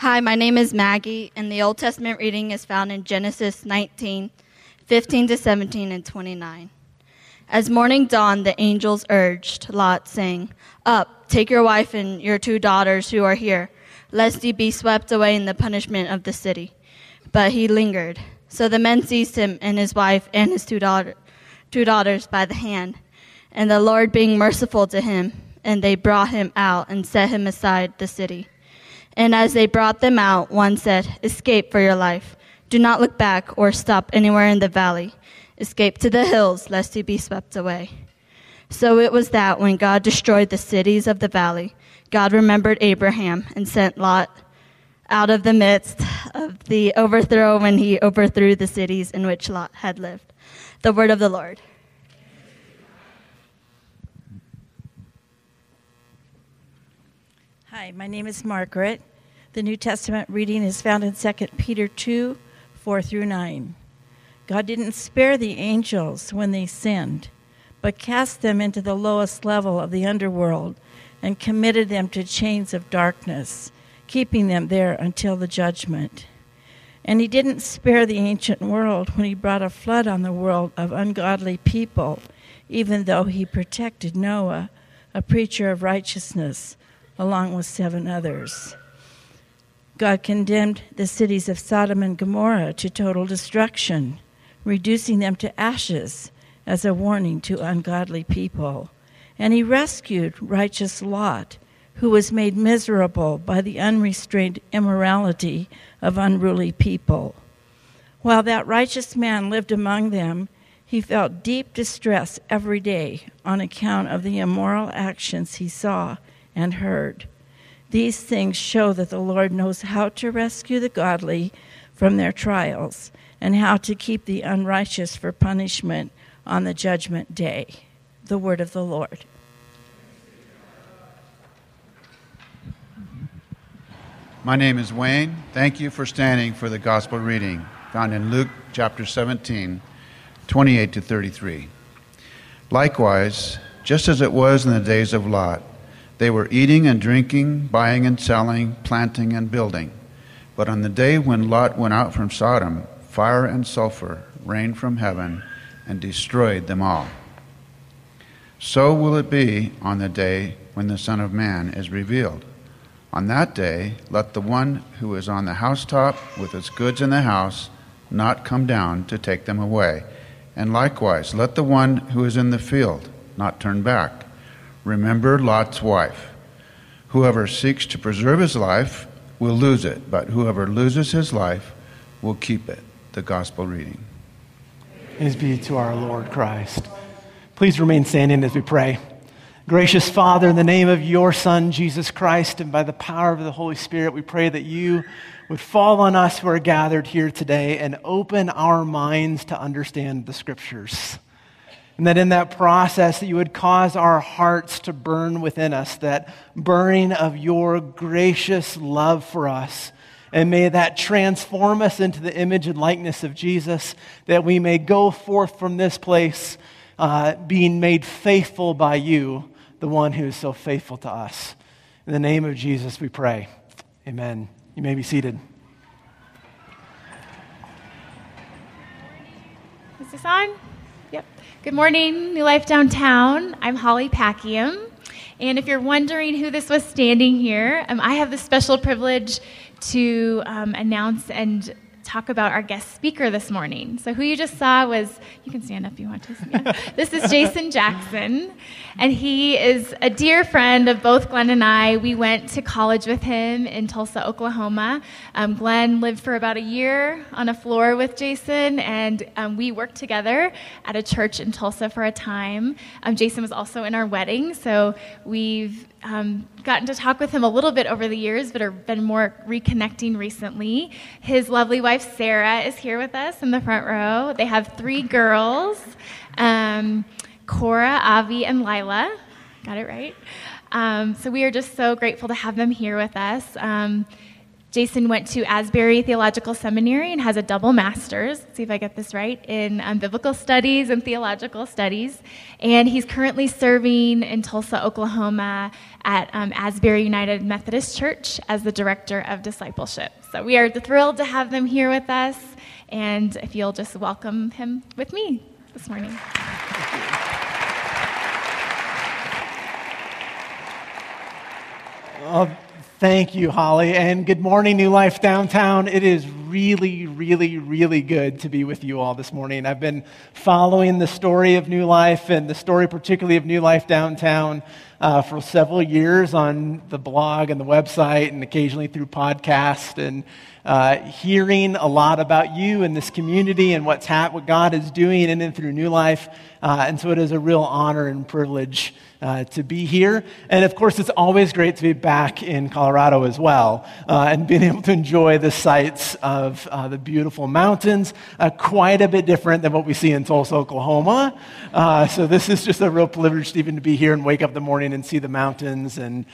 Hi, my name is Maggie, and the Old Testament reading is found in Genesis 19, 15 to 17, and 29. As morning dawned, the angels urged Lot, saying, Up, take your wife and your two daughters who are here, lest ye be swept away in the punishment of the city. But he lingered. So the men seized him and his wife and his two, daughter, two daughters by the hand, and the Lord being merciful to him, and they brought him out and set him aside the city. And as they brought them out, one said, Escape for your life. Do not look back or stop anywhere in the valley. Escape to the hills, lest you be swept away. So it was that when God destroyed the cities of the valley, God remembered Abraham and sent Lot out of the midst of the overthrow when he overthrew the cities in which Lot had lived. The word of the Lord. Hi, my name is Margaret. The New Testament reading is found in 2 Peter 2 4 through 9. God didn't spare the angels when they sinned, but cast them into the lowest level of the underworld and committed them to chains of darkness, keeping them there until the judgment. And he didn't spare the ancient world when he brought a flood on the world of ungodly people, even though he protected Noah, a preacher of righteousness along with seven others. God condemned the cities of Sodom and Gomorrah to total destruction, reducing them to ashes as a warning to ungodly people. And he rescued righteous Lot, who was made miserable by the unrestrained immorality of unruly people. While that righteous man lived among them, he felt deep distress every day on account of the immoral actions he saw and heard. These things show that the Lord knows how to rescue the godly from their trials and how to keep the unrighteous for punishment on the judgment day. The word of the Lord. My name is Wayne. Thank you for standing for the gospel reading found in Luke chapter 17, 28 to 33. Likewise, just as it was in the days of Lot, they were eating and drinking, buying and selling, planting and building. But on the day when Lot went out from Sodom, fire and sulfur rained from heaven and destroyed them all. So will it be on the day when the Son of Man is revealed. On that day, let the one who is on the housetop with his goods in the house not come down to take them away. And likewise, let the one who is in the field not turn back. Remember Lot's wife. Whoever seeks to preserve his life will lose it, but whoever loses his life will keep it. The gospel reading. Praise be to our Lord Christ. Please remain standing as we pray. Gracious Father, in the name of your Son, Jesus Christ, and by the power of the Holy Spirit, we pray that you would fall on us who are gathered here today and open our minds to understand the Scriptures. And that in that process, that you would cause our hearts to burn within us, that burning of your gracious love for us. And may that transform us into the image and likeness of Jesus, that we may go forth from this place uh, being made faithful by you, the one who is so faithful to us. In the name of Jesus, we pray. Amen. You may be seated. Is this on? Good morning, New Life Downtown. I'm Holly Packiam. And if you're wondering who this was standing here, um, I have the special privilege to um, announce and talk about our guest speaker this morning. So, who you just saw was, you can stand up if you want to. Yeah. this is Jason Jackson, and he is a dear friend of both Glenn and I. We went to college with him in Tulsa, Oklahoma. Um, Glenn lived for about a year on a floor with Jason, and um, we worked together at a church in Tulsa for a time. Um, Jason was also in our wedding, so we've um, gotten to talk with him a little bit over the years, but have been more reconnecting recently. His lovely wife, Sarah, is here with us in the front row. They have three girls um, Cora, Avi, and Lila. Got it right? Um, so we are just so grateful to have them here with us. Jason went to Asbury Theological Seminary and has a double master's, see if I get this right, in um, biblical studies and theological studies. And he's currently serving in Tulsa, Oklahoma at um, Asbury United Methodist Church as the director of discipleship. So we are thrilled to have them here with us. And if you'll just welcome him with me this morning. Thank you, Holly, and good morning, New Life Downtown. It is really, really, really good to be with you all this morning. I've been following the story of New Life and the story, particularly of New Life Downtown, uh, for several years on the blog and the website, and occasionally through podcast, and uh, hearing a lot about you and this community and what's hap- what God is doing in and through New Life. Uh, and so it is a real honor and privilege uh, to be here. And of course, it's always great to be back in Colorado as well uh, and being able to enjoy the sights of uh, the beautiful mountains, uh, quite a bit different than what we see in Tulsa, Oklahoma. Uh, so this is just a real privilege even to be here and wake up in the morning and see the mountains and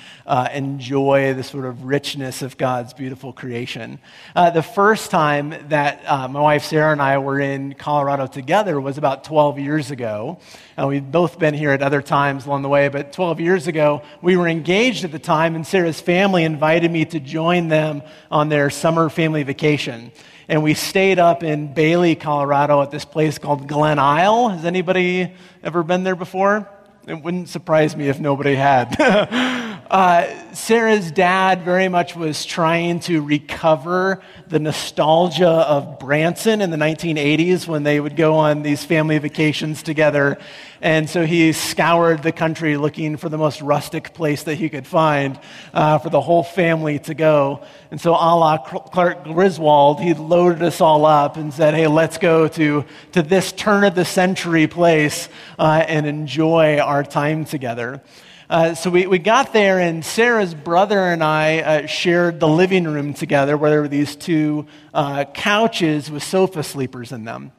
enjoy the sort of richness of God's beautiful creation. the first time that my wife Sarah and I were in Colorado together was about 12 years ago. Uh, we've both been here at other times along the way, but 12 years ago, we were engaged at the time, and Sarah's family invited me to join them on their summer family vacation. And we stayed up in Bailey, Colorado at this place called Glen Isle. Has anybody ever been there before? It wouldn't surprise me if nobody had. uh, Sarah's dad very much was trying to recover the nostalgia of Branson in the 1980s when they would go on these family vacations together. And so he scoured the country looking for the most rustic place that he could find uh, for the whole family to go. And so, a la Clark Griswold, he loaded us all up and said, Hey, let's go to, to this turn of the century place uh, and enjoy our time together. Uh, so we, we got there, and Sarah's brother and I uh, shared the living room together where there were these two uh, couches with sofa sleepers in them.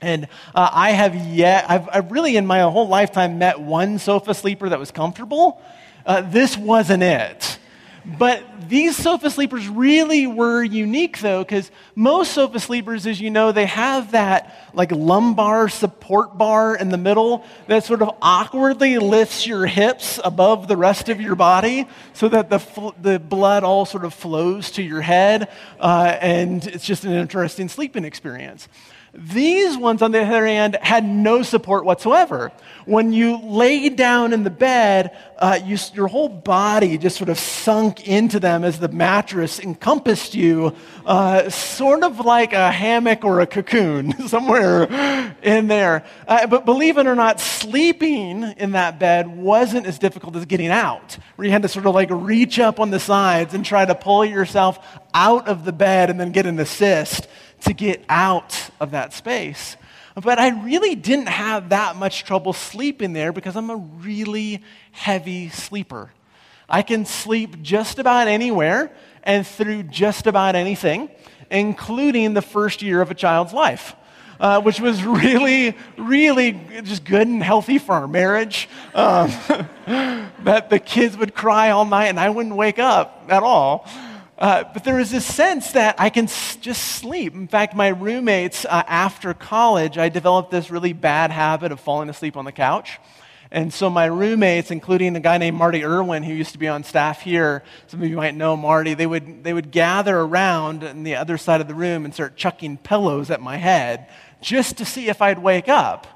And uh, I have yet, I've, I've, really in my whole lifetime met one sofa sleeper that was comfortable. Uh, this wasn't it. But these sofa sleepers really were unique, though, because most sofa sleepers, as you know, they have that like lumbar support bar in the middle that sort of awkwardly lifts your hips above the rest of your body so that the, fl- the blood all sort of flows to your head. Uh, and it's just an interesting sleeping experience. These ones, on the other hand, had no support whatsoever. When you lay down in the bed, uh, you, your whole body just sort of sunk into them as the mattress encompassed you, uh, sort of like a hammock or a cocoon, somewhere in there. Uh, but believe it or not, sleeping in that bed wasn't as difficult as getting out, where you had to sort of like reach up on the sides and try to pull yourself out of the bed and then get an assist to get out of that space. But I really didn't have that much trouble sleeping there because I'm a really heavy sleeper. I can sleep just about anywhere and through just about anything, including the first year of a child's life. Uh, which was really, really just good and healthy for our marriage. Um, that the kids would cry all night and I wouldn't wake up at all. Uh, but there was this sense that I can s- just sleep. In fact, my roommates uh, after college, I developed this really bad habit of falling asleep on the couch. And so my roommates, including a guy named Marty Irwin, who used to be on staff here, some of you might know Marty, they would, they would gather around on the other side of the room and start chucking pillows at my head just to see if I'd wake up.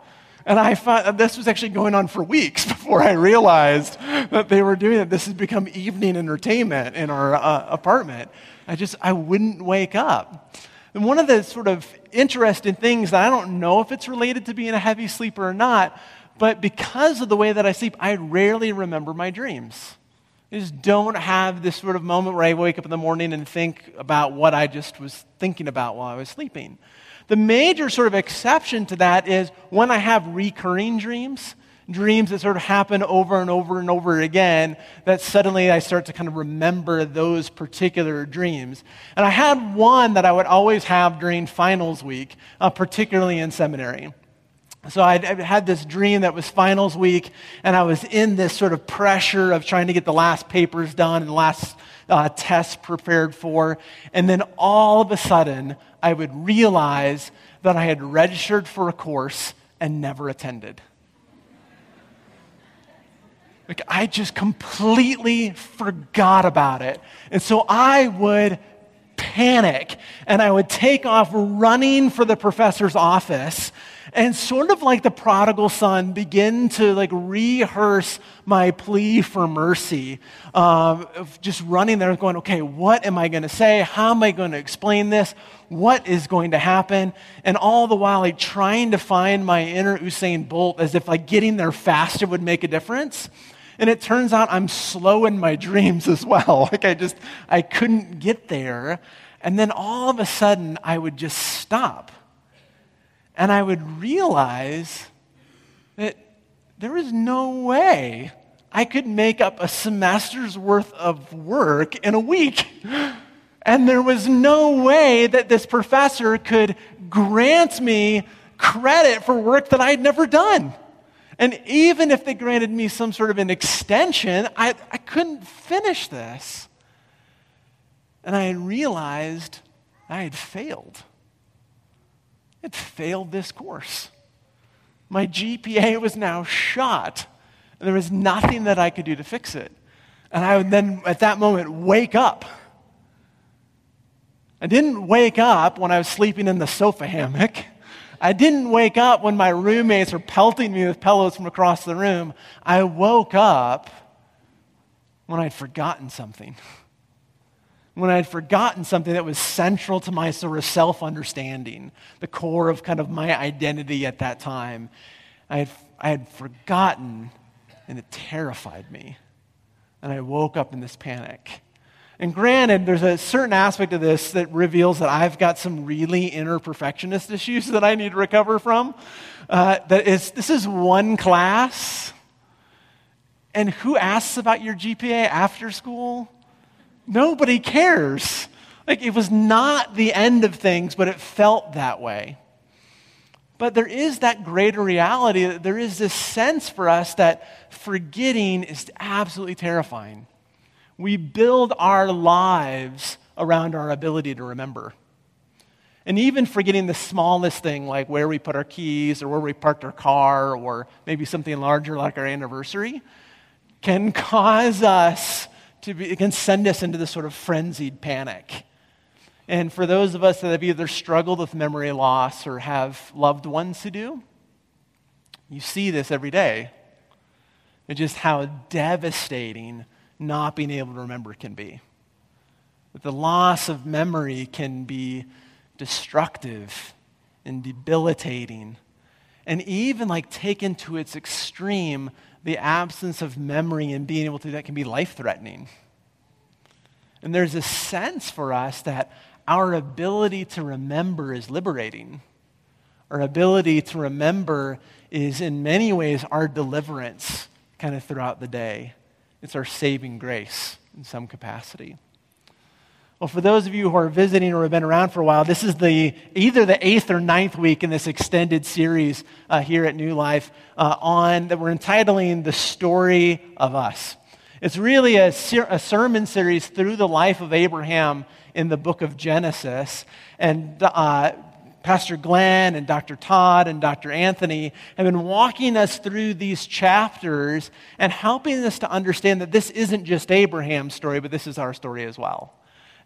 And I found this was actually going on for weeks before I realized that they were doing it. This has become evening entertainment in our uh, apartment. I just, I wouldn't wake up. And one of the sort of interesting things that I don't know if it's related to being a heavy sleeper or not, but because of the way that I sleep, I rarely remember my dreams. I just don't have this sort of moment where I wake up in the morning and think about what I just was thinking about while I was sleeping. The major sort of exception to that is when I have recurring dreams, dreams that sort of happen over and over and over again, that suddenly I start to kind of remember those particular dreams. And I had one that I would always have during finals week, uh, particularly in seminary. So i had this dream that was finals week, and I was in this sort of pressure of trying to get the last papers done and the last uh, tests prepared for. And then all of a sudden, I would realize that I had registered for a course and never attended. Like, I just completely forgot about it. And so I would panic and I would take off running for the professor's office and sort of like the prodigal son, begin to like rehearse my plea for mercy. Um, just running there going, okay, what am I going to say? How am I going to explain this? What is going to happen? And all the while, like trying to find my inner Usain Bolt as if like getting there faster would make a difference. And it turns out I'm slow in my dreams as well. Like I just, I couldn't get there. And then all of a sudden, I would just stop and I would realize that there was no way I could make up a semester's worth of work in a week. And there was no way that this professor could grant me credit for work that I had never done. And even if they granted me some sort of an extension, I, I couldn't finish this. And I realized I had failed had failed this course. My GPA was now shot, and there was nothing that I could do to fix it. And I would then, at that moment, wake up. I didn't wake up when I was sleeping in the sofa hammock. I didn't wake up when my roommates were pelting me with pillows from across the room. I woke up when I'd forgotten something when I had forgotten something that was central to my sort of self understanding, the core of kind of my identity at that time. I had, I had forgotten, and it terrified me. And I woke up in this panic. And granted, there's a certain aspect of this that reveals that I've got some really inner perfectionist issues that I need to recover from. Uh, that is, this is one class. And who asks about your GPA after school? Nobody cares. Like it was not the end of things, but it felt that way. But there is that greater reality that there is this sense for us that forgetting is absolutely terrifying. We build our lives around our ability to remember. And even forgetting the smallest thing, like where we put our keys or where we parked our car or maybe something larger like our anniversary, can cause us to be, it can send us into this sort of frenzied panic. And for those of us that have either struggled with memory loss or have loved ones who do, you see this every day. And just how devastating not being able to remember can be. That the loss of memory can be destructive and debilitating. And even like taken to its extreme, the absence of memory and being able to do that can be life threatening. And there's a sense for us that our ability to remember is liberating. Our ability to remember is, in many ways, our deliverance kind of throughout the day. It's our saving grace in some capacity. Well, for those of you who are visiting or have been around for a while, this is the, either the eighth or ninth week in this extended series uh, here at New Life uh, on that we're entitling The Story of Us. It's really a, ser- a, sermon series through the life of Abraham in the book of Genesis. And uh, Pastor Glenn and Dr. Todd and Dr. Anthony have been walking us through these chapters and helping us to understand that this isn't just Abraham's story, but this is our story as well.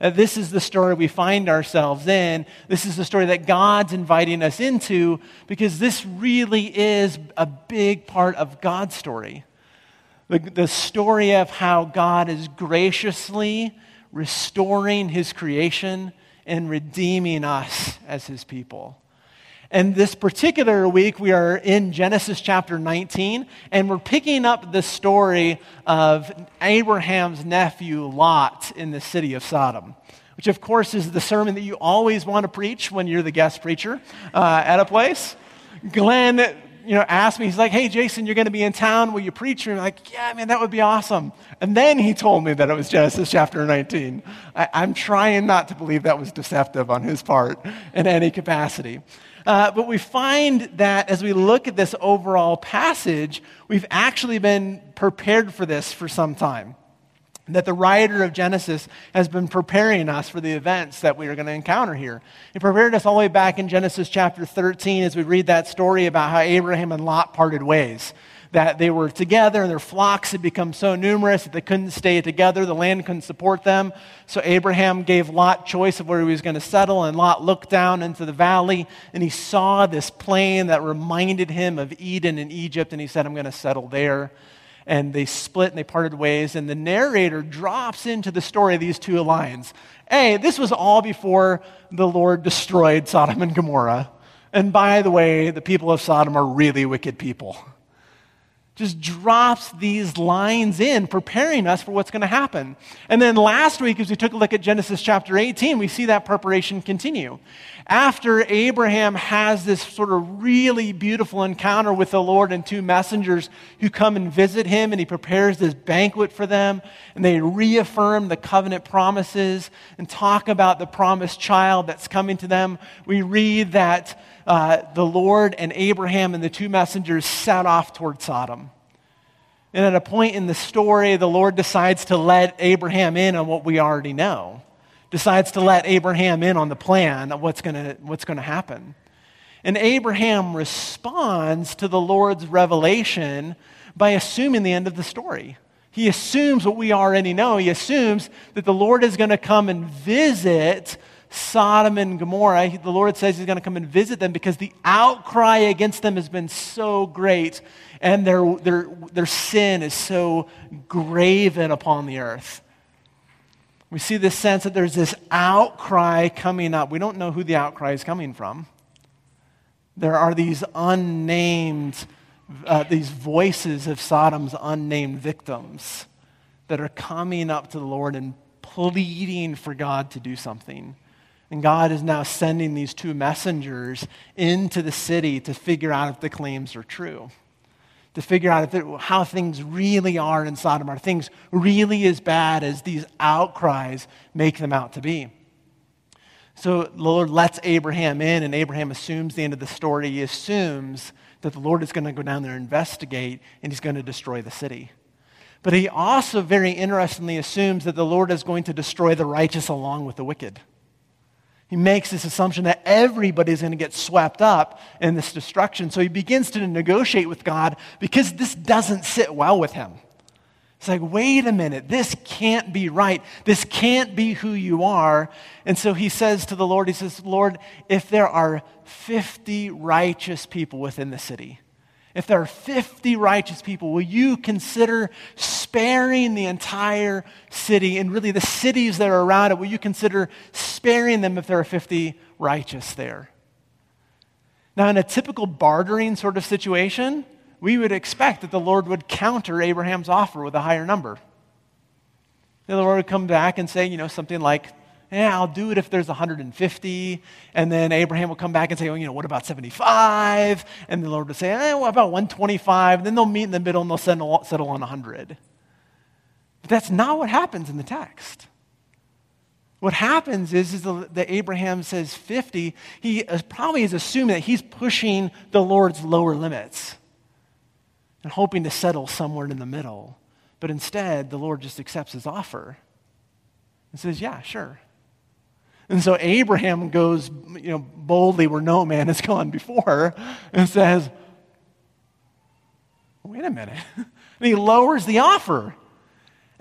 Uh, this is the story we find ourselves in. This is the story that God's inviting us into because this really is a big part of God's story the, the story of how God is graciously restoring his creation and redeeming us as his people. And this particular week, we are in Genesis chapter 19, and we're picking up the story of Abraham's nephew Lot in the city of Sodom, which, of course, is the sermon that you always want to preach when you're the guest preacher uh, at a place. Glenn you know, asked me, he's like, hey, Jason, you're going to be in town. Will you preach? And I'm like, yeah, man, that would be awesome. And then he told me that it was Genesis chapter 19. I, I'm trying not to believe that was deceptive on his part in any capacity. Uh, but we find that as we look at this overall passage, we've actually been prepared for this for some time. That the writer of Genesis has been preparing us for the events that we are going to encounter here. He prepared us all the way back in Genesis chapter 13 as we read that story about how Abraham and Lot parted ways that they were together and their flocks had become so numerous that they couldn't stay together. The land couldn't support them. So Abraham gave Lot choice of where he was going to settle, and Lot looked down into the valley and he saw this plain that reminded him of Eden in Egypt, and he said, I'm going to settle there. And they split and they parted ways, and the narrator drops into the story of these two lines. Hey, this was all before the Lord destroyed Sodom and Gomorrah. And by the way, the people of Sodom are really wicked people just drops these lines in, preparing us for what's going to happen. And then last week, as we took a look at Genesis chapter 18, we see that preparation continue. After Abraham has this sort of really beautiful encounter with the Lord and two messengers who come and visit him, and he prepares this banquet for them, and they reaffirm the covenant promises and talk about the promised child that's coming to them, we read that uh, the Lord and Abraham and the two messengers set off toward Sodom. And at a point in the story, the Lord decides to let Abraham in on what we already know, decides to let Abraham in on the plan of what's going what's to happen. And Abraham responds to the Lord's revelation by assuming the end of the story. He assumes what we already know. He assumes that the Lord is going to come and visit Sodom and Gomorrah, the Lord says He's going to come and visit them because the outcry against them has been so great and their, their, their sin is so graven upon the earth. We see this sense that there's this outcry coming up. We don't know who the outcry is coming from. There are these unnamed, uh, these voices of Sodom's unnamed victims that are coming up to the Lord and pleading for God to do something. And God is now sending these two messengers into the city to figure out if the claims are true. To figure out it, how things really are in Sodom. Are things really as bad as these outcries make them out to be? So the Lord lets Abraham in, and Abraham assumes the end of the story. He assumes that the Lord is going to go down there and investigate, and he's going to destroy the city. But he also very interestingly assumes that the Lord is going to destroy the righteous along with the wicked. He makes this assumption that everybody's going to get swept up in this destruction. So he begins to negotiate with God because this doesn't sit well with him. It's like, wait a minute, this can't be right. This can't be who you are. And so he says to the Lord, He says, Lord, if there are 50 righteous people within the city, if there are 50 righteous people, will you consider sparing the entire city and really the cities that are around it? Will you consider sparing them if there are 50 righteous there? Now, in a typical bartering sort of situation, we would expect that the Lord would counter Abraham's offer with a higher number. The Lord would come back and say, you know, something like, yeah, I'll do it if there's 150. And then Abraham will come back and say, oh, you know, what about 75? And the Lord will say, eh, what about 125? And then they'll meet in the middle and they'll settle, settle on 100. But that's not what happens in the text. What happens is, is that Abraham says 50. He probably is assuming that he's pushing the Lord's lower limits and hoping to settle somewhere in the middle. But instead, the Lord just accepts his offer and says, Yeah, sure. And so Abraham goes, you know, boldly where no man has gone before and says, wait a minute. and he lowers the offer.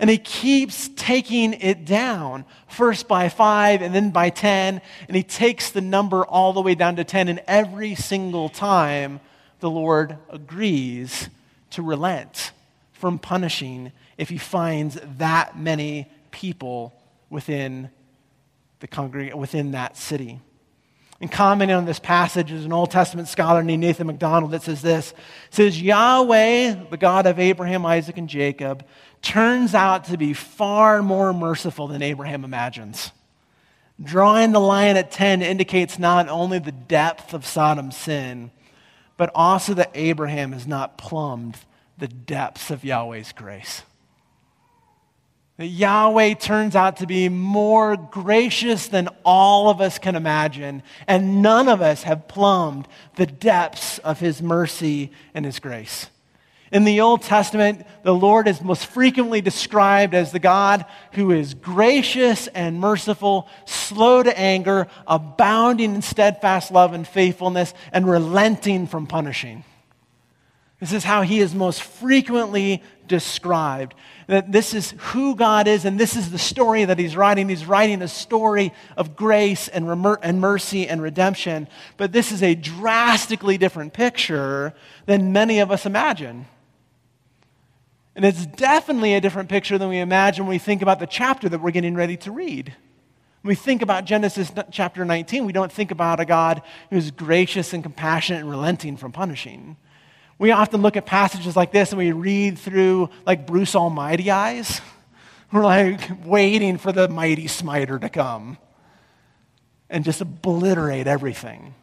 And he keeps taking it down, first by five and then by 10. And he takes the number all the way down to 10. And every single time, the Lord agrees to relent from punishing if he finds that many people within the congregation within that city. And commenting on this passage is an Old Testament scholar named Nathan MacDonald that says this. Says, Yahweh, the God of Abraham, Isaac, and Jacob, turns out to be far more merciful than Abraham imagines. Drawing the line at 10 indicates not only the depth of Sodom's sin, but also that Abraham has not plumbed the depths of Yahweh's grace. Yahweh turns out to be more gracious than all of us can imagine, and none of us have plumbed the depths of his mercy and his grace. In the Old Testament, the Lord is most frequently described as the God who is gracious and merciful, slow to anger, abounding in steadfast love and faithfulness, and relenting from punishing. This is how he is most frequently described. That this is who God is, and this is the story that he's writing. He's writing a story of grace and, remer- and mercy and redemption. But this is a drastically different picture than many of us imagine. And it's definitely a different picture than we imagine when we think about the chapter that we're getting ready to read. When we think about Genesis chapter 19, we don't think about a God who's gracious and compassionate and relenting from punishing. We often look at passages like this and we read through like Bruce Almighty eyes. We're like waiting for the mighty smiter to come and just obliterate everything.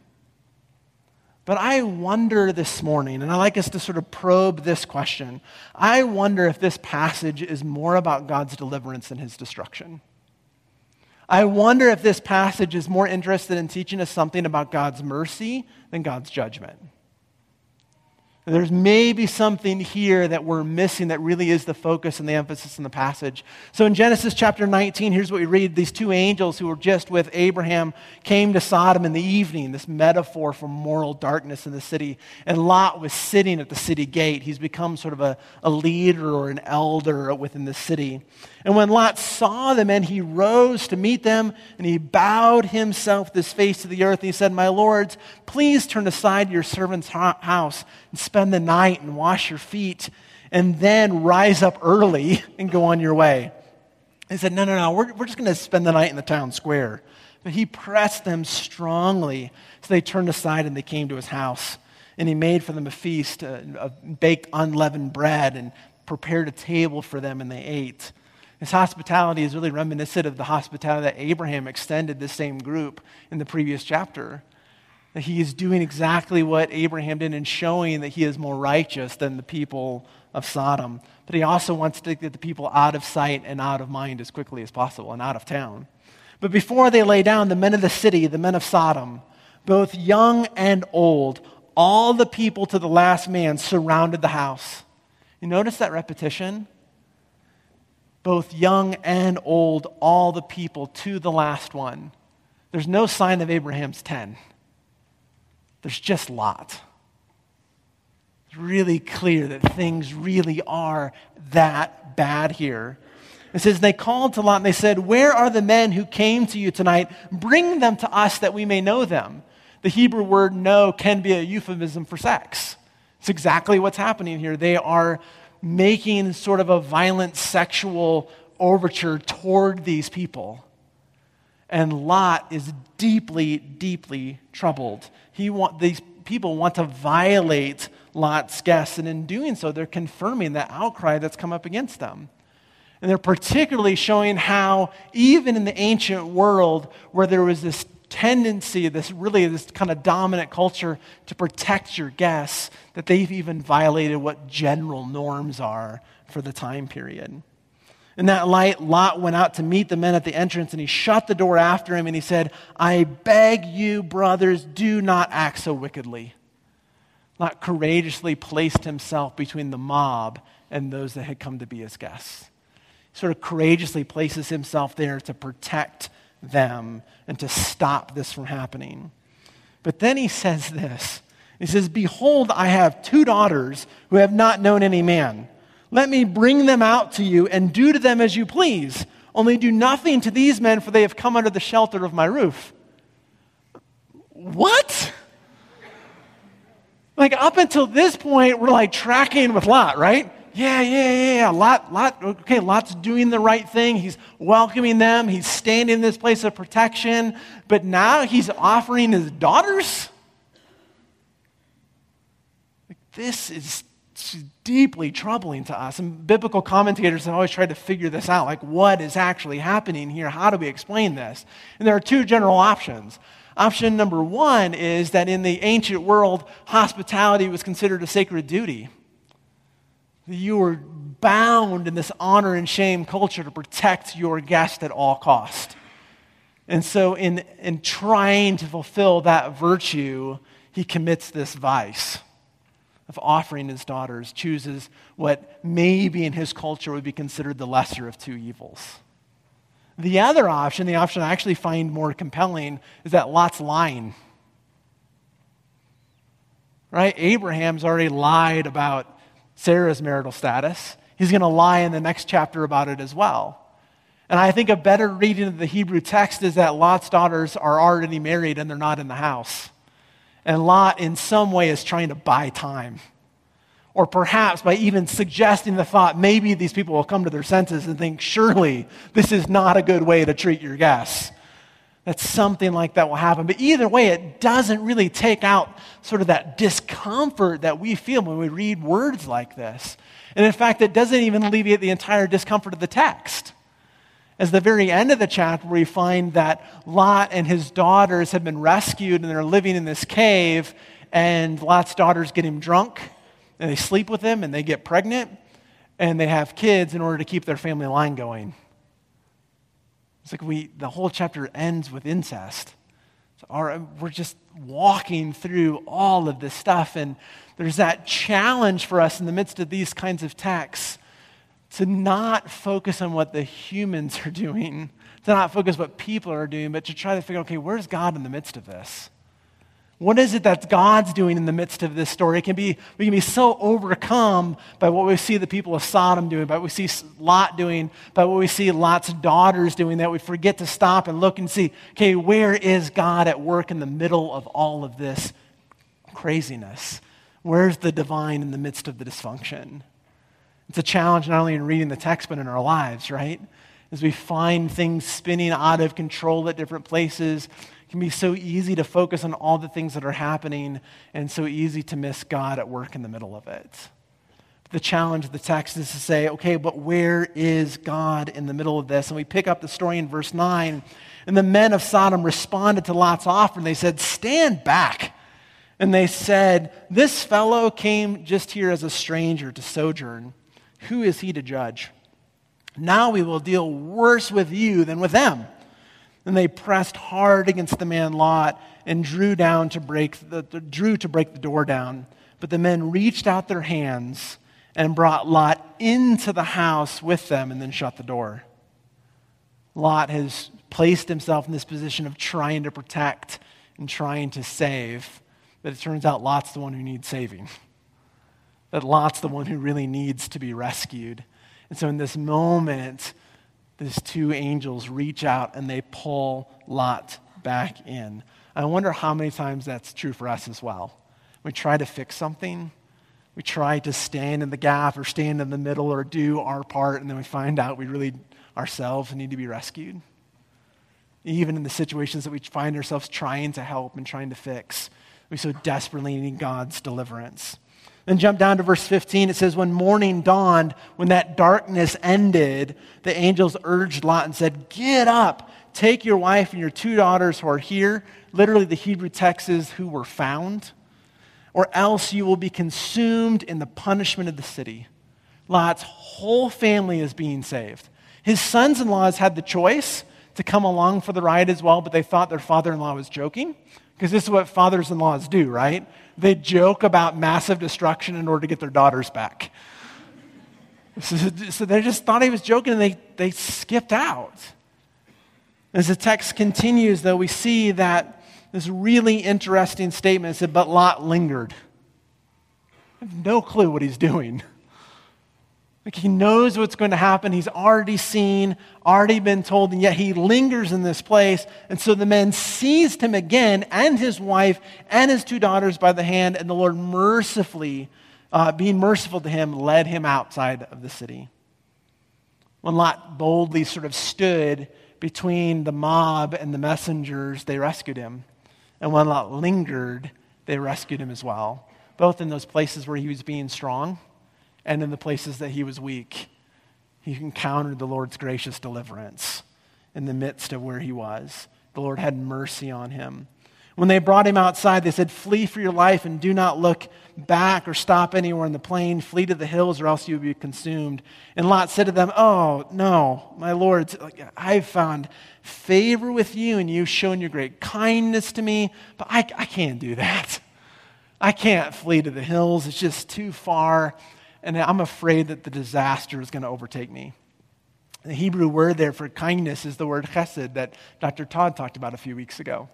But I wonder this morning, and I like us to sort of probe this question. I wonder if this passage is more about God's deliverance than his destruction. I wonder if this passage is more interested in teaching us something about God's mercy than God's judgment. There's maybe something here that we're missing that really is the focus and the emphasis in the passage. So in Genesis chapter 19, here's what we read. These two angels who were just with Abraham came to Sodom in the evening, this metaphor for moral darkness in the city. And Lot was sitting at the city gate. He's become sort of a, a leader or an elder within the city. And when Lot saw the men, he rose to meet them, and he bowed himself with his face to the earth. And he said, My lords, please turn aside your servant's house and spend the night and wash your feet, and then rise up early and go on your way. He said, No, no, no, we're, we're just going to spend the night in the town square. But he pressed them strongly. So they turned aside and they came to his house. And he made for them a feast uh, of baked unleavened bread and prepared a table for them, and they ate. His hospitality is really reminiscent of the hospitality that Abraham extended this same group in the previous chapter. That he is doing exactly what Abraham did and showing that he is more righteous than the people of Sodom. But he also wants to get the people out of sight and out of mind as quickly as possible and out of town. But before they lay down, the men of the city, the men of Sodom, both young and old, all the people to the last man surrounded the house. You notice that repetition? both young and old, all the people to the last one. There's no sign of Abraham's 10. There's just Lot. It's really clear that things really are that bad here. It says, They called to Lot and they said, Where are the men who came to you tonight? Bring them to us that we may know them. The Hebrew word know can be a euphemism for sex. It's exactly what's happening here. They are making sort of a violent sexual overture toward these people. And Lot is deeply, deeply troubled. He want, these people want to violate Lot's guests, and in doing so, they're confirming that outcry that's come up against them. And they're particularly showing how, even in the ancient world, where there was this tendency, this really this kind of dominant culture to protect your guests, that they've even violated what general norms are for the time period. In that light, Lot went out to meet the men at the entrance and he shut the door after him and he said, I beg you, brothers, do not act so wickedly. Lot courageously placed himself between the mob and those that had come to be his guests. He sort of courageously places himself there to protect them and to stop this from happening. But then he says this He says, Behold, I have two daughters who have not known any man. Let me bring them out to you and do to them as you please. Only do nothing to these men, for they have come under the shelter of my roof. What? Like, up until this point, we're like tracking with Lot, right? yeah, yeah, yeah, yeah. Lot, Lot, okay, Lot's doing the right thing. He's welcoming them. He's standing in this place of protection. But now he's offering his daughters? Like, this is deeply troubling to us. And biblical commentators have always tried to figure this out. Like, what is actually happening here? How do we explain this? And there are two general options. Option number one is that in the ancient world, hospitality was considered a sacred duty You were bound in this honor and shame culture to protect your guest at all cost. And so, in, in trying to fulfill that virtue, he commits this vice of offering his daughters, chooses what maybe in his culture would be considered the lesser of two evils. The other option, the option I actually find more compelling, is that Lot's lying. Right? Abraham's already lied about Sarah's marital status. He's going to lie in the next chapter about it as well. And I think a better reading of the Hebrew text is that Lot's daughters are already married and they're not in the house. And Lot, in some way, is trying to buy time. Or perhaps by even suggesting the thought, maybe these people will come to their senses and think, surely this is not a good way to treat your guests. That something like that will happen. But either way, it doesn't really take out sort of that discomfort that we feel when we read words like this. And in fact, it doesn't even alleviate the entire discomfort of the text. As the very end of the chapter, we find that Lot and his daughters have been rescued and they're living in this cave, and Lot's daughters get him drunk, and they sleep with him, and they get pregnant, and they have kids in order to keep their family line going. It's like we, the whole chapter ends with incest. So our, we're just walking through all of this stuff, and there's that challenge for us in the midst of these kinds of texts to not focus on what the humans are doing, to not focus what people are doing, but to try to figure, okay, where's God in the midst of this? What is it that God's doing in the midst of this story? It can be, we can be so overcome by what we see the people of Sodom doing, by what we see Lot doing, by what we see Lot's daughters doing, that we forget to stop and look and see, okay, where is God at work in the middle of all of this craziness? Where's the divine in the midst of the dysfunction? It's a challenge not only in reading the text, but in our lives, right? As we find things spinning out of control at different places, it can be so easy to focus on all the things that are happening and so easy to miss God at work in the middle of it. The challenge of the text is to say, okay, but where is God in the middle of this? And we pick up the story in verse 9. And the men of Sodom responded to Lot's offer and they said, Stand back. And they said, This fellow came just here as a stranger to sojourn. Who is he to judge? Now we will deal worse with you than with them. And they pressed hard against the man Lot and drew down to break the, drew to break the door down. But the men reached out their hands and brought Lot into the house with them and then shut the door. Lot has placed himself in this position of trying to protect and trying to save. But it turns out Lot's the one who needs saving that Lot's the one who really needs to be rescued. And so in this moment, these two angels reach out and they pull Lot back in. I wonder how many times that's true for us as well. We try to fix something, we try to stand in the gap or stand in the middle or do our part, and then we find out we really ourselves need to be rescued. Even in the situations that we find ourselves trying to help and trying to fix, we so desperately need God's deliverance. Then jump down to verse 15. It says, When morning dawned, when that darkness ended, the angels urged Lot and said, Get up, take your wife and your two daughters who are here. Literally, the Hebrew text is who were found, or else you will be consumed in the punishment of the city. Lot's whole family is being saved. His sons in laws had the choice to come along for the ride as well, but they thought their father in law was joking. Because this is what fathers in laws do, right? They joke about massive destruction in order to get their daughters back. So, so they just thought he was joking and they, they skipped out. As the text continues, though, we see that this really interesting statement said, But Lot lingered. I have no clue what he's doing. Like he knows what's going to happen. He's already seen, already been told, and yet he lingers in this place. And so the men seized him again and his wife and his two daughters by the hand, and the Lord mercifully, uh, being merciful to him, led him outside of the city. When Lot boldly sort of stood between the mob and the messengers, they rescued him. And when Lot lingered, they rescued him as well, both in those places where he was being strong and in the places that he was weak, he encountered the Lord's gracious deliverance in the midst of where he was. The Lord had mercy on him. When they brought him outside, they said, Flee for your life and do not look back or stop anywhere in the plain. Flee to the hills or else you will be consumed. And Lot said to them, Oh, no, my lords, I've found favor with you and you've shown your great kindness to me, but I, I can't do that. I can't flee to the hills. It's just too far. And I'm afraid that the disaster is going to overtake me. The Hebrew word there for kindness is the word chesed that Dr. Todd talked about a few weeks ago.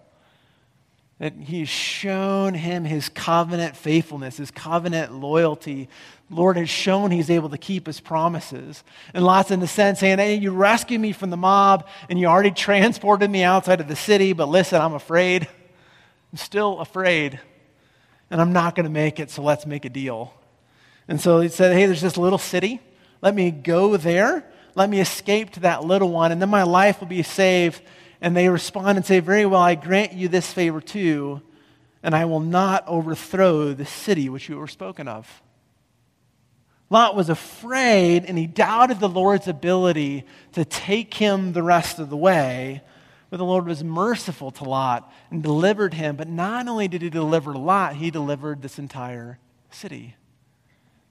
That he's shown him his covenant faithfulness, his covenant loyalty. Lord has shown he's able to keep his promises. And lots in the sense saying, hey, you rescued me from the mob and you already transported me outside of the city, but listen, I'm afraid. I'm still afraid. And I'm not going to make it, so let's make a deal. And so he said, hey, there's this little city. Let me go there. Let me escape to that little one, and then my life will be saved and they respond and say, Very well, I grant you this favor too, and I will not overthrow the city which you were spoken of. Lot was afraid and he doubted the Lord's ability to take him the rest of the way. But the Lord was merciful to Lot and delivered him. But not only did he deliver Lot, he delivered this entire city.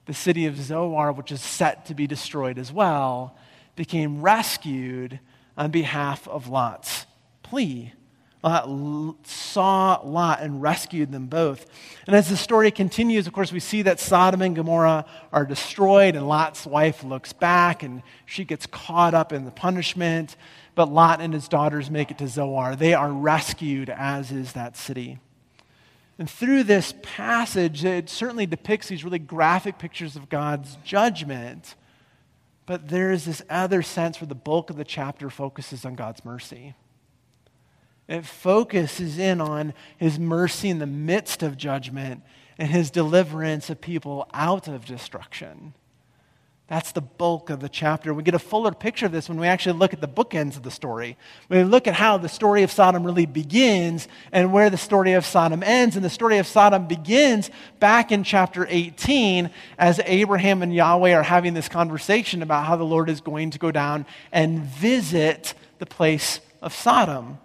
The city of Zoar, which is set to be destroyed as well, became rescued on behalf of Lot's plea. Lot saw Lot and rescued them both. And as the story continues, of course, we see that Sodom and Gomorrah are destroyed, and Lot's wife looks back and she gets caught up in the punishment. But Lot and his daughters make it to Zoar. They are rescued, as is that city. And through this passage, it certainly depicts these really graphic pictures of God's judgment. But there is this other sense where the bulk of the chapter focuses on God's mercy. It focuses in on his mercy in the midst of judgment and his deliverance of people out of destruction. That's the bulk of the chapter. We get a fuller picture of this when we actually look at the bookends of the story. When We look at how the story of Sodom really begins and where the story of Sodom ends. And the story of Sodom begins back in chapter 18 as Abraham and Yahweh are having this conversation about how the Lord is going to go down and visit the place of Sodom.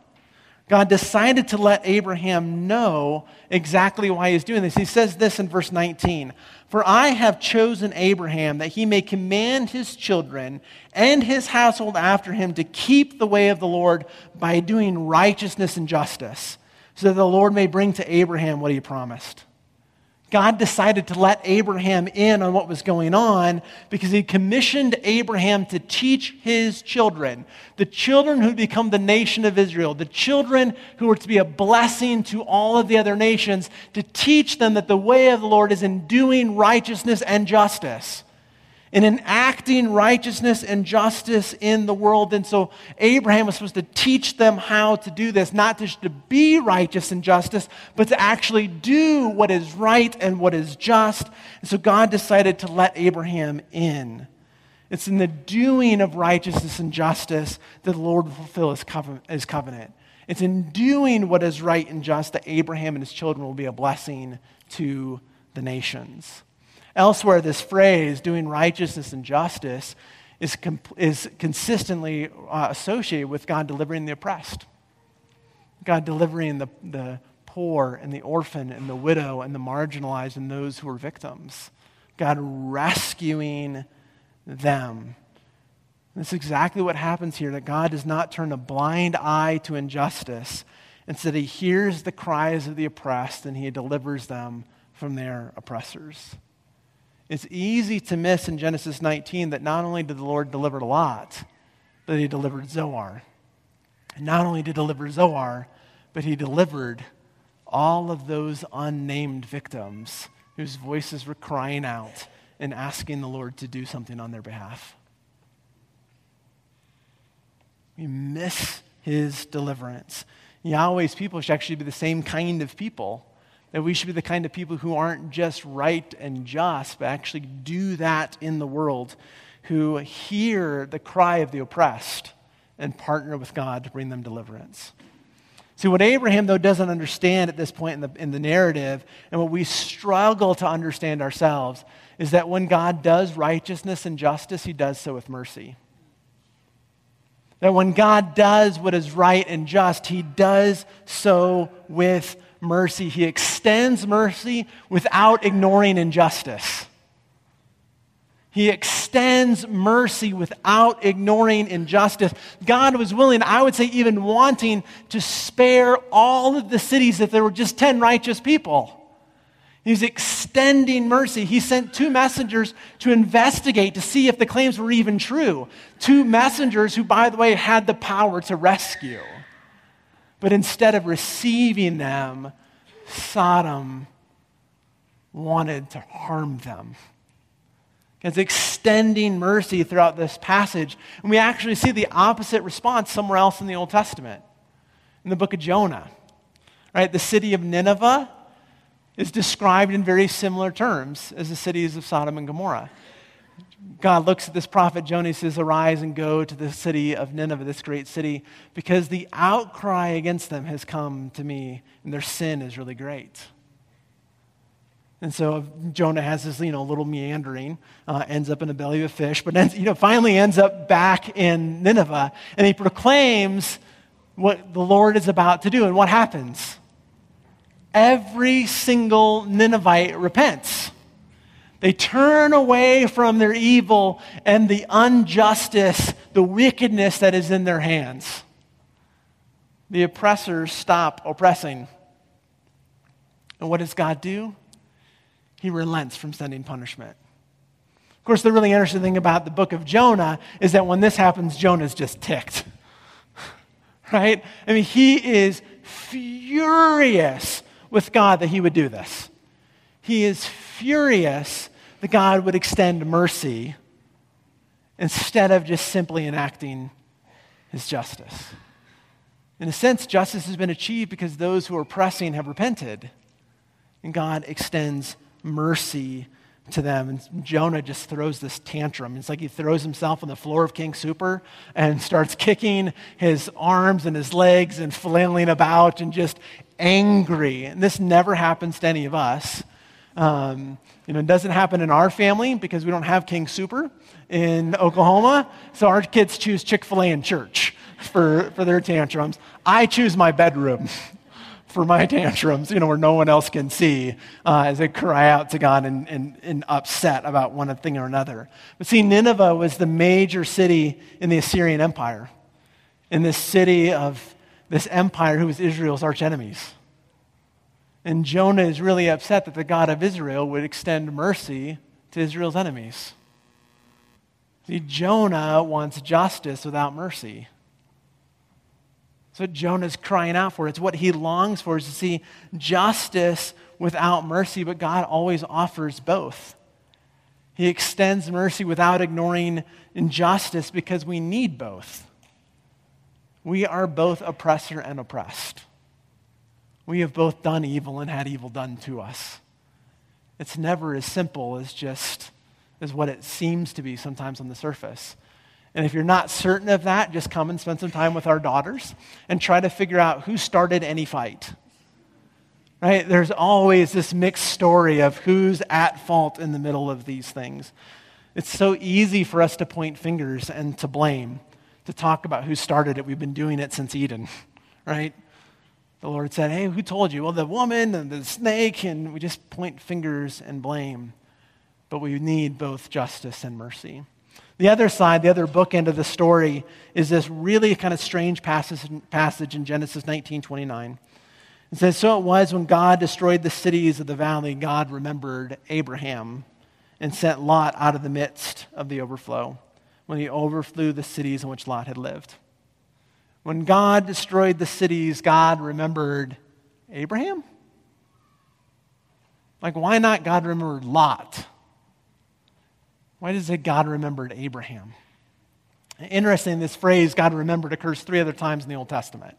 God decided to let Abraham know exactly why he's doing this. He says this in verse 19 For I have chosen Abraham that he may command his children and his household after him to keep the way of the Lord by doing righteousness and justice, so that the Lord may bring to Abraham what he promised. God decided to let Abraham in on what was going on because he commissioned Abraham to teach his children, the children who become the nation of Israel, the children who were to be a blessing to all of the other nations, to teach them that the way of the Lord is in doing righteousness and justice in enacting righteousness and justice in the world. And so Abraham was supposed to teach them how to do this, not just to be righteous and justice, but to actually do what is right and what is just. And so God decided to let Abraham in. It's in the doing of righteousness and justice that the Lord will fulfill his covenant. It's in doing what is right and just that Abraham and his children will be a blessing to the nations. Elsewhere, this phrase, doing righteousness and justice, is, comp- is consistently uh, associated with God delivering the oppressed, God delivering the, the poor and the orphan and the widow and the marginalized and those who are victims, God rescuing them. That's exactly what happens here that God does not turn a blind eye to injustice. Instead, He hears the cries of the oppressed and He delivers them from their oppressors. It's easy to miss in Genesis 19 that not only did the Lord deliver Lot, but he delivered Zoar. And not only did he deliver Zoar, but he delivered all of those unnamed victims whose voices were crying out and asking the Lord to do something on their behalf. We miss his deliverance. Yahweh's people should actually be the same kind of people that we should be the kind of people who aren't just right and just, but actually do that in the world, who hear the cry of the oppressed and partner with God to bring them deliverance. See, what Abraham, though, doesn't understand at this point in the, in the narrative, and what we struggle to understand ourselves, is that when God does righteousness and justice, he does so with mercy. That when God does what is right and just, he does so with mercy. He extends mercy without ignoring injustice. He extends mercy without ignoring injustice. God was willing, I would say, even wanting to spare all of the cities if there were just 10 righteous people. He's extending mercy. He sent two messengers to investigate to see if the claims were even true. Two messengers who, by the way, had the power to rescue. But instead of receiving them, Sodom wanted to harm them. It's extending mercy throughout this passage. And we actually see the opposite response somewhere else in the Old Testament, in the book of Jonah. Right? The city of Nineveh is described in very similar terms as the cities of Sodom and Gomorrah. God looks at this prophet Jonah and says, Arise and go to the city of Nineveh, this great city, because the outcry against them has come to me, and their sin is really great. And so Jonah has this, you know, little meandering, uh, ends up in the belly of a fish, but ends, you know, finally ends up back in Nineveh, and he proclaims what the Lord is about to do. And what happens? every single Ninevite repents. They turn away from their evil and the injustice, the wickedness that is in their hands. The oppressors stop oppressing. And what does God do? He relents from sending punishment. Of course, the really interesting thing about the book of Jonah is that when this happens, Jonah's just ticked. right? I mean, he is furious with God that he would do this. He is furious that God would extend mercy instead of just simply enacting his justice. In a sense, justice has been achieved because those who are oppressing have repented, and God extends mercy to them. And Jonah just throws this tantrum. It's like he throws himself on the floor of King Super and starts kicking his arms and his legs and flailing about and just angry. And this never happens to any of us. Um, you know, it doesn't happen in our family because we don't have King Super in Oklahoma. So our kids choose Chick fil A in church for, for their tantrums. I choose my bedroom for my tantrums, you know, where no one else can see uh, as they cry out to God and, and, and upset about one thing or another. But see, Nineveh was the major city in the Assyrian Empire, in this city of this empire who was Israel's arch enemies. And Jonah is really upset that the God of Israel would extend mercy to Israel's enemies. See, Jonah wants justice without mercy. That's what Jonah's crying out for. It's what he longs for is to see justice without mercy, but God always offers both. He extends mercy without ignoring injustice because we need both. We are both oppressor and oppressed. We have both done evil and had evil done to us. It's never as simple as just as what it seems to be sometimes on the surface. And if you're not certain of that, just come and spend some time with our daughters and try to figure out who started any fight. Right? There's always this mixed story of who's at fault in the middle of these things. It's so easy for us to point fingers and to blame to talk about who started it. We've been doing it since Eden, right? The Lord said, Hey, who told you? Well, the woman and the snake, and we just point fingers and blame. But we need both justice and mercy. The other side, the other bookend of the story, is this really kind of strange passage, passage in Genesis 19 29. It says, So it was when God destroyed the cities of the valley, God remembered Abraham and sent Lot out of the midst of the overflow when he overthrew the cities in which Lot had lived. When God destroyed the cities, God remembered Abraham? Like, why not God remembered Lot? Why does it God remembered Abraham? Interesting, this phrase, God remembered, occurs three other times in the Old Testament.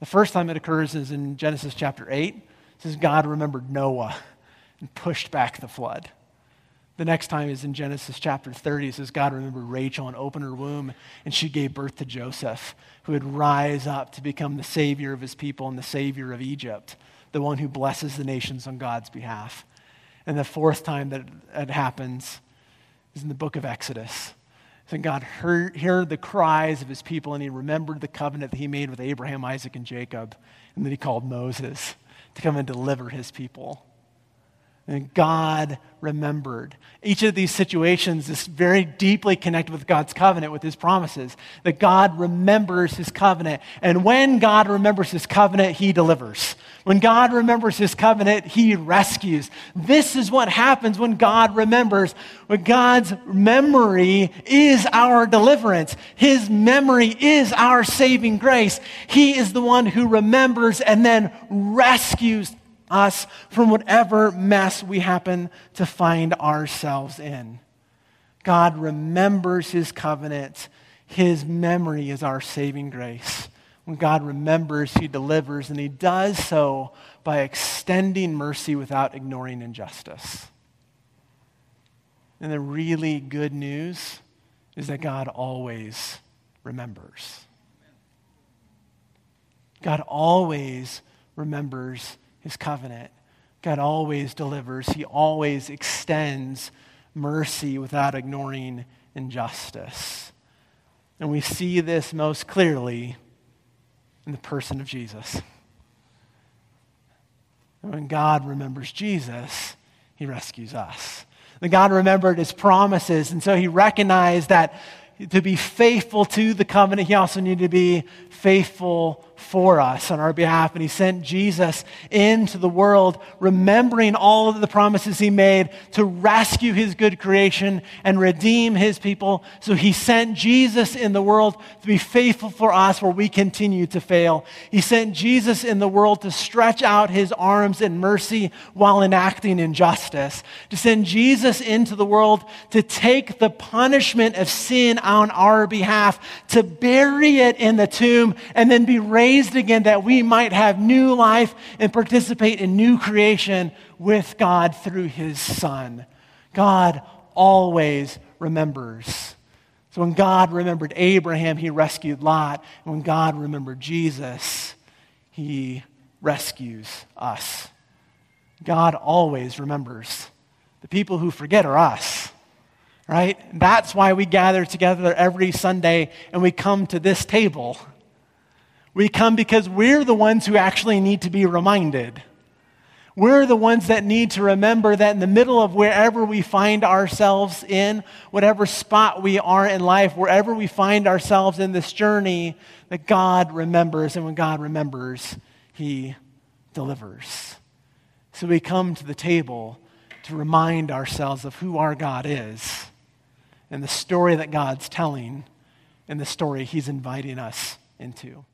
The first time it occurs is in Genesis chapter 8. It says God remembered Noah and pushed back the flood. The next time is in Genesis chapter 30. It says, God remembered Rachel and opened her womb, and she gave birth to Joseph, who would rise up to become the savior of his people and the savior of Egypt, the one who blesses the nations on God's behalf. And the fourth time that it happens is in the book of Exodus. And God heard, heard the cries of his people, and he remembered the covenant that he made with Abraham, Isaac, and Jacob, and then he called Moses to come and deliver his people. And God remembered. Each of these situations is very deeply connected with God's covenant, with his promises. That God remembers his covenant. And when God remembers his covenant, he delivers. When God remembers his covenant, he rescues. This is what happens when God remembers. When God's memory is our deliverance, his memory is our saving grace. He is the one who remembers and then rescues us from whatever mess we happen to find ourselves in. God remembers his covenant. His memory is our saving grace. When God remembers, he delivers, and he does so by extending mercy without ignoring injustice. And the really good news is that God always remembers. God always remembers his covenant. God always delivers, he always extends mercy without ignoring injustice. And we see this most clearly in the person of Jesus. And when God remembers Jesus, he rescues us. The God remembered his promises, and so he recognized that to be faithful to the covenant, he also needed to be faithful for us on our behalf. And he sent Jesus into the world, remembering all of the promises he made to rescue his good creation and redeem his people. So he sent Jesus in the world to be faithful for us where we continue to fail. He sent Jesus in the world to stretch out his arms in mercy while enacting injustice. To send Jesus into the world to take the punishment of sin on our behalf, to bury it in the tomb, and then be raised raised again that we might have new life and participate in new creation with God through his Son. God always remembers. So when God remembered Abraham, he rescued Lot. And when God remembered Jesus, he rescues us. God always remembers. The people who forget are us, right? That's why we gather together every Sunday and we come to this table we come because we're the ones who actually need to be reminded. We're the ones that need to remember that in the middle of wherever we find ourselves in, whatever spot we are in life, wherever we find ourselves in this journey, that God remembers. And when God remembers, He delivers. So we come to the table to remind ourselves of who our God is and the story that God's telling and the story He's inviting us into.